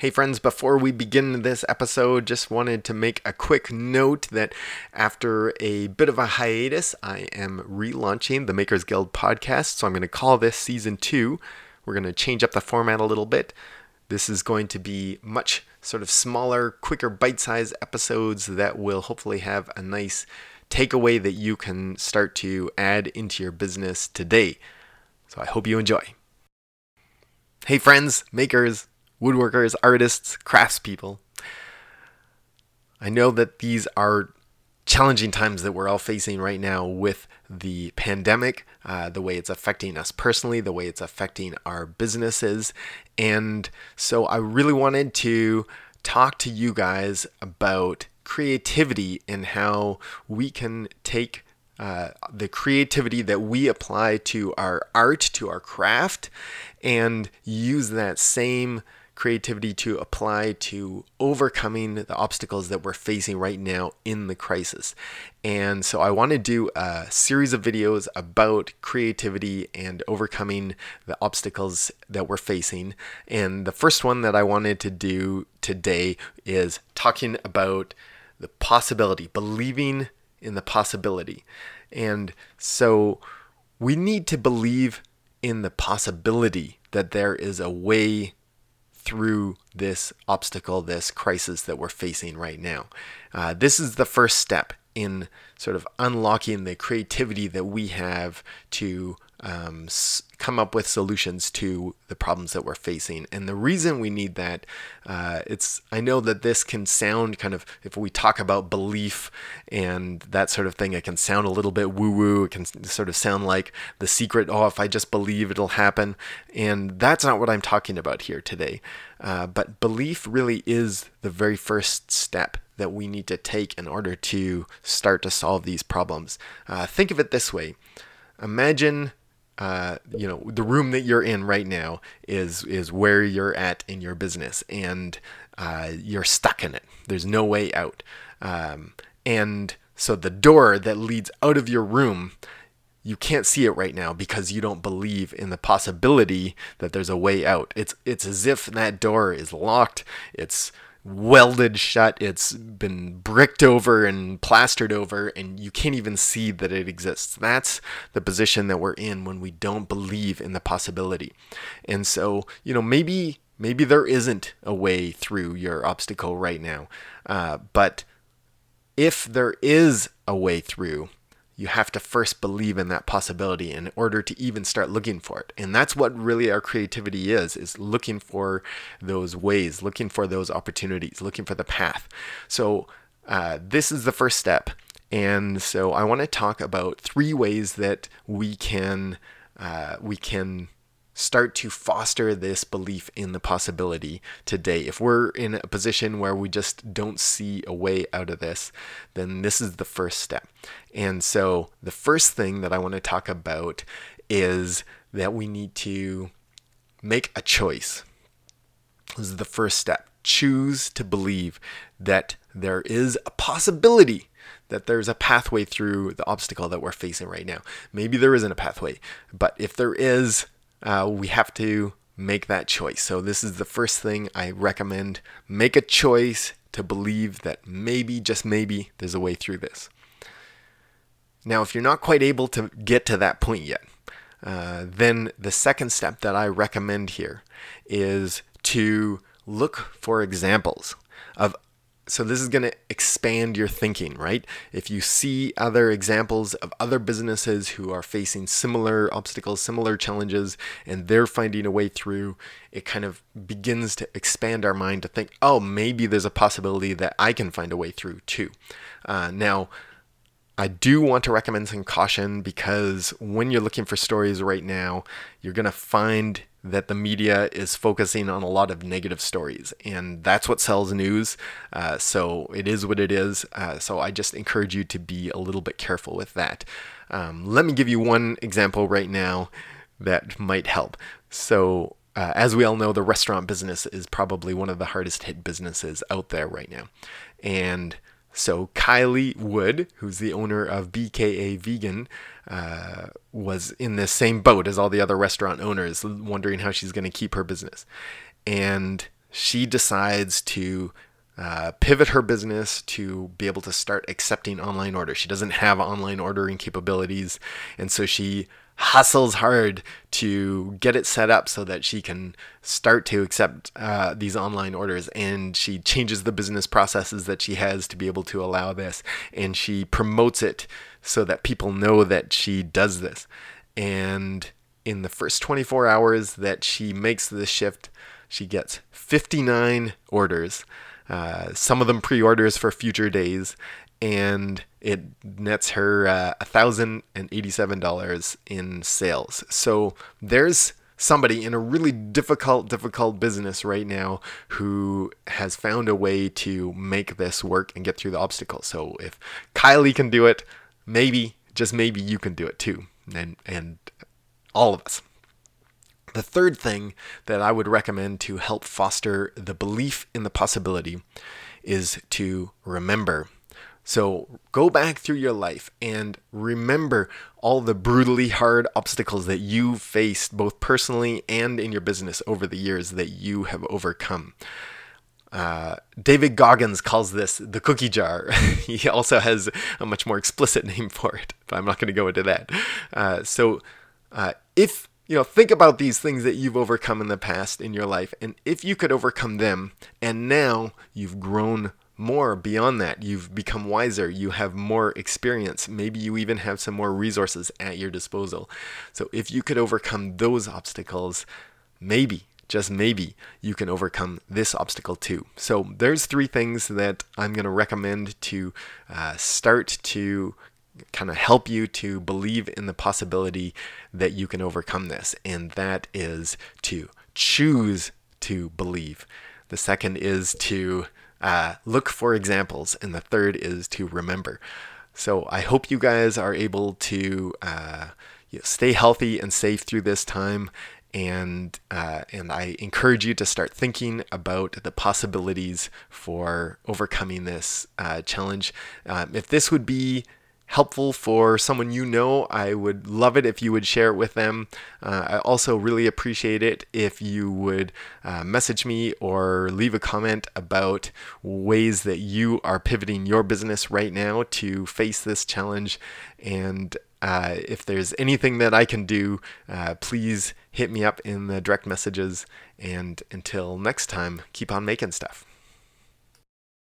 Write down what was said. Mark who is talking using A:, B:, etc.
A: Hey, friends, before we begin this episode, just wanted to make a quick note that after a bit of a hiatus, I am relaunching the Makers Guild podcast. So I'm going to call this season two. We're going to change up the format a little bit. This is going to be much sort of smaller, quicker, bite sized episodes that will hopefully have a nice takeaway that you can start to add into your business today. So I hope you enjoy. Hey, friends, makers, woodworkers, artists, craftspeople. I know that these are challenging times that we're all facing right now with the pandemic, uh, the way it's affecting us personally, the way it's affecting our businesses. And so I really wanted to talk to you guys about creativity and how we can take uh, the creativity that we apply to our art, to our craft, and use that same creativity to apply to overcoming the obstacles that we're facing right now in the crisis. And so I want to do a series of videos about creativity and overcoming the obstacles that we're facing. And the first one that I wanted to do today is talking about the possibility, believing in the possibility. And so we need to believe in the possibility that there is a way through this obstacle, this crisis that we're facing right now. Uh, this is the first step in sort of unlocking the creativity that we have to um, come up with solutions to the problems that we're facing. And the reason we need that, uh, it's I know that this can sound kind of if we talk about belief and that sort of thing, it can sound a little bit woo woo. It can sort of sound like the secret. Oh, if I just believe, it'll happen. And that's not what I'm talking about here today. Uh, but belief really is the very first step that we need to take in order to start to solve these problems. Uh, think of it this way: imagine uh, you know the room that you're in right now is is where you're at in your business and uh, you're stuck in it. There's no way out. Um, and so the door that leads out of your room you can't see it right now because you don't believe in the possibility that there's a way out. It's it's as if that door is locked. It's welded shut. It's been bricked over and plastered over, and you can't even see that it exists. That's the position that we're in when we don't believe in the possibility. And so, you know, maybe maybe there isn't a way through your obstacle right now, uh, but if there is a way through, you have to first believe in that possibility in order to even start looking for it. And that's what really our creativity is is looking for those ways looking for those opportunities looking for the path. So uh, this is the first step. And so i want to talk about three ways that we can uh, we can start to foster this belief in the possibility today. If we're in a position where we just don't see a way out of this, then this is the first step. And so, the first thing that I want to talk about is that we need to make a choice. This is the first step. Choose to believe that there is a possibility that there's a pathway through the obstacle that we're facing right now. Maybe there isn't a pathway, but if there is, uh, we have to make that choice. So, this is the first thing I recommend. Make a choice to believe that maybe, just maybe, there's a way through this. Now, if you're not quite able to get to that point yet, uh, then the second step that I recommend here is to look for examples of so this is going to expand your thinking, right? If you see other examples of other businesses who are facing similar obstacles, similar challenges, and they're finding a way through, it kind of begins to expand our mind to think, oh, maybe there's a possibility that I can find a way through too. Uh, now, I do want to recommend some caution because when you're looking for stories right now, you're going to find that the media is focusing on a lot of negative stories, and that's what sells news. Uh, so it is what it is. Uh, so I just encourage you to be a little bit careful with that. Um, let me give you one example right now that might help. So, uh, as we all know, the restaurant business is probably one of the hardest hit businesses out there right now. And so Kylie Wood, who's the owner of BKA Vegan, uh, was in the same boat as all the other restaurant owners, wondering how she's going to keep her business. And she decides to uh, pivot her business to be able to start accepting online orders. She doesn't have online ordering capabilities, and so she hustles hard to get it set up so that she can start to accept uh, these online orders. And she changes the business processes that she has to be able to allow this, and she promotes it so that people know that she does this. And in the first 24 hours that she makes this shift, she gets 59 orders, uh, some of them pre orders for future days, and it nets her uh, $1,087 in sales. So there's somebody in a really difficult, difficult business right now who has found a way to make this work and get through the obstacles. So if Kylie can do it, maybe, just maybe you can do it too. And, and all of us. The third thing that I would recommend to help foster the belief in the possibility is to remember. So go back through your life and remember all the brutally hard obstacles that you faced, both personally and in your business over the years that you have overcome. Uh, David Goggins calls this the cookie jar. he also has a much more explicit name for it, but I'm not going to go into that. Uh, so, uh, if you know, think about these things that you've overcome in the past in your life, and if you could overcome them, and now you've grown more beyond that, you've become wiser, you have more experience, maybe you even have some more resources at your disposal. So, if you could overcome those obstacles, maybe just maybe you can overcome this obstacle too. So there's three things that I'm going to recommend to uh, start to kind of help you to believe in the possibility that you can overcome this. And that is to choose to believe. The second is to uh, look for examples. And the third is to remember. So I hope you guys are able to uh, stay healthy and safe through this time. And uh, and I encourage you to start thinking about the possibilities for overcoming this uh, challenge. Um, if this would be helpful for someone you know, I would love it if you would share it with them. Uh, I also really appreciate it if you would uh, message me or leave a comment about ways that you are pivoting your business right now to face this challenge. And uh, if there's anything that I can do, uh, please hit me up in the direct messages. And until next time, keep on making stuff.